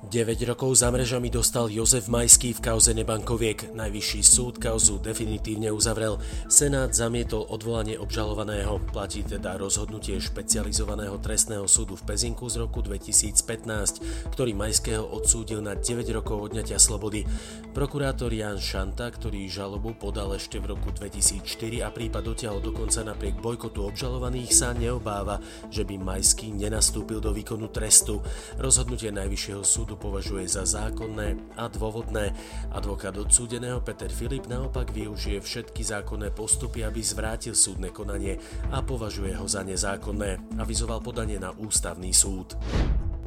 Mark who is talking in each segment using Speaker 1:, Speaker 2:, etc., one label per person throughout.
Speaker 1: 9 rokov za mrežami dostal Jozef Majský v kauze nebankoviek. Najvyšší súd kauzu definitívne uzavrel. Senát zamietol odvolanie obžalovaného. Platí teda rozhodnutie špecializovaného trestného súdu v Pezinku z roku 2015, ktorý Majského odsúdil na 9 rokov odňatia slobody. Prokurátor Jan Šanta, ktorý žalobu podal ešte v roku 2004 a prípad dotiahol dokonca napriek bojkotu obžalovaných, sa neobáva, že by Majský nenastúpil do výkonu trestu. Rozhodnutie Najvyššieho súdu považuje za zákonné a dôvodné. Advokát odsúdeného Peter Filip naopak využije všetky zákonné postupy, aby zvrátil súdne konanie a považuje ho za nezákonné. Avizoval podanie na ústavný súd.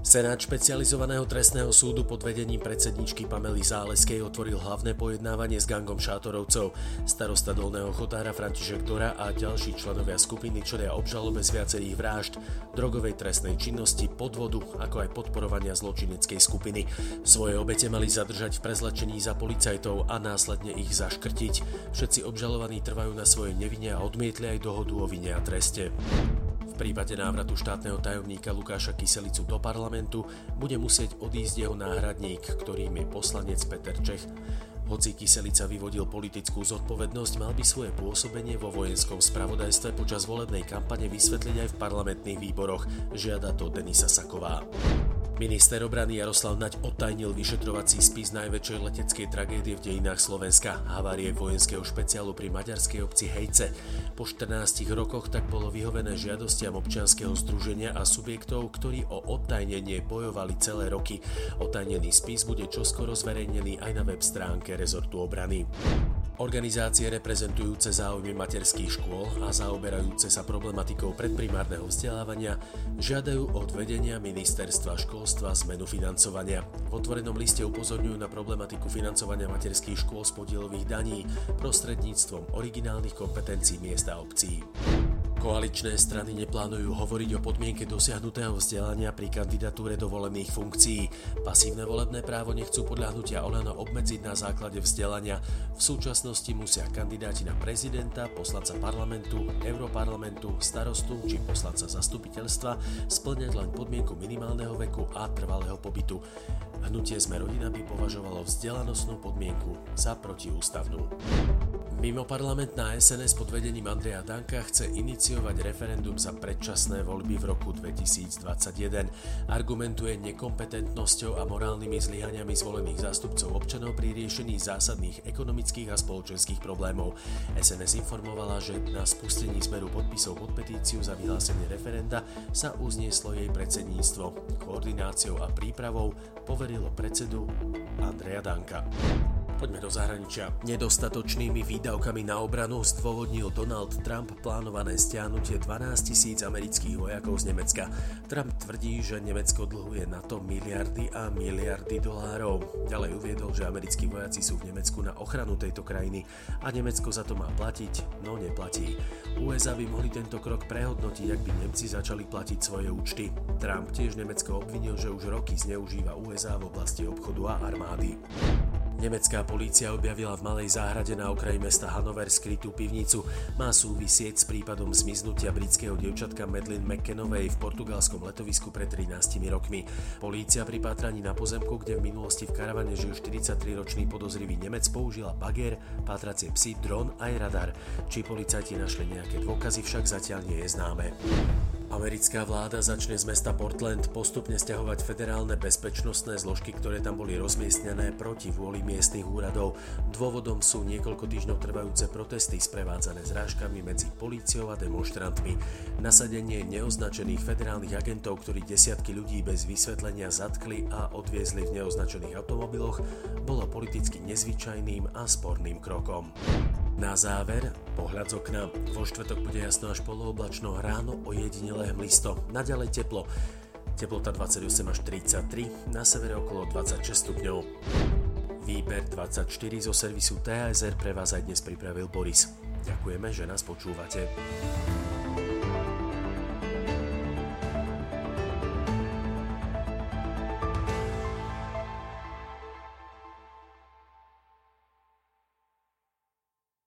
Speaker 1: Senát špecializovaného trestného súdu pod vedením predsedničky Pamely Záleskej otvoril hlavné pojednávanie s gangom šátorovcov. Starosta Dolného Chotára František Dora a ďalší členovia skupiny čelia obžalobe z viacerých vražd, drogovej trestnej činnosti, podvodu, ako aj podporovania zločineckej skupiny. Svoje obete mali zadržať v prezlečení za policajtov a následne ich zaškrtiť. Všetci obžalovaní trvajú na svojej nevine a odmietli aj dohodu o vine a treste. V prípade návratu štátneho tajomníka Lukáša Kyselicu do parlamentu bude musieť odísť jeho náhradník, ktorým je poslanec Peter Čech. Hoci Kyselica vyvodil politickú zodpovednosť, mal by svoje pôsobenie vo vojenskom spravodajstve počas volebnej kampane vysvetliť aj v parlamentných výboroch, žiada to Denisa Saková. Minister obrany Jaroslav Naď otajnil vyšetrovací spis najväčšej leteckej tragédie v dejinách Slovenska, havárie vojenského špeciálu pri maďarskej obci Hejce. Po 14 rokoch tak bolo vyhovené žiadostiam občianskeho združenia a subjektov, ktorí o odtajnenie bojovali celé roky. Otajnený spis bude čoskoro zverejnený aj na web stránke rezortu obrany. Organizácie reprezentujúce záujmy materských škôl a zaoberajúce sa problematikou predprimárneho vzdelávania žiadajú od vedenia ministerstva školstva zmenu financovania. V otvorenom liste upozorňujú na problematiku financovania materských škôl z podielových daní prostredníctvom originálnych kompetencií miesta obcí. Koaličné strany neplánujú hovoriť o podmienke dosiahnutého vzdelania pri kandidatúre do volených funkcií. Pasívne volebné právo nechcú podľahnutia Olano obmedziť na základe vzdelania. V súčasnosti musia kandidáti na prezidenta, poslanca parlamentu, europarlamentu, starostu či poslanca zastupiteľstva splňať len podmienku minimálneho veku a trvalého pobytu. Hnutie Sme rodina by považovalo vzdelanostnú podmienku za protiústavnú. Mimo parlamentná SNS pod vedením Andreja Danka chce iniciovať referendum za predčasné voľby v roku 2021. Argumentuje nekompetentnosťou a morálnymi zlyhaniami zvolených zástupcov občanov pri riešení zásadných ekonomických a spoločenských problémov. SNS informovala, že na spustení zmeru podpisov pod petíciu za vyhlásenie referenda sa uznieslo jej predsedníctvo. Koordináciou a prípravou poverilo predsedu Andreja Danka. Poďme do zahraničia. Nedostatočnými výdavkami na obranu zdôvodnil Donald Trump plánované stiahnutie 12 tisíc amerických vojakov z Nemecka. Trump tvrdí, že Nemecko dlhuje na to miliardy a miliardy dolárov. Ďalej uviedol, že americkí vojaci sú v Nemecku na ochranu tejto krajiny a Nemecko za to má platiť, no neplatí. USA by mohli tento krok prehodnotiť, ak by Nemci začali platiť svoje účty. Trump tiež Nemecko obvinil, že už roky zneužíva USA v oblasti obchodu a armády. Nemecká polícia objavila v malej záhrade na okraji mesta Hanover skrytú pivnicu. Má súvisieť s prípadom zmiznutia britského dievčatka Medlin McKenovej v portugalskom letovisku pred 13 rokmi. Polícia pri pátraní na pozemku, kde v minulosti v karavane žil 43-ročný podozrivý Nemec, použila bager, pátracie psy, dron aj radar. Či policajti našli nejaké dôkazy, však zatiaľ nie je známe. Americká vláda začne z mesta Portland postupne stiahovať federálne bezpečnostné zložky, ktoré tam boli rozmiestnené proti vôli miestnych úradov. Dôvodom sú niekoľko týždňov trvajúce protesty sprevádzané zrážkami medzi políciou a demonstrantmi. Nasadenie neoznačených federálnych agentov, ktorí desiatky ľudí bez vysvetlenia zatkli a odviezli v neoznačených automobiloch, bolo politicky nezvyčajným a sporným krokom. Na záver, pohľad z okna. Vo štvrtok bude jasno až polooblačno, ráno ojedinelé hmlisto. Naďalej teplo. Teplota 28 až 33, na severe okolo 26 stupňov. Výber 24 zo servisu TASR pre vás aj dnes pripravil Boris. Ďakujeme, že nás počúvate.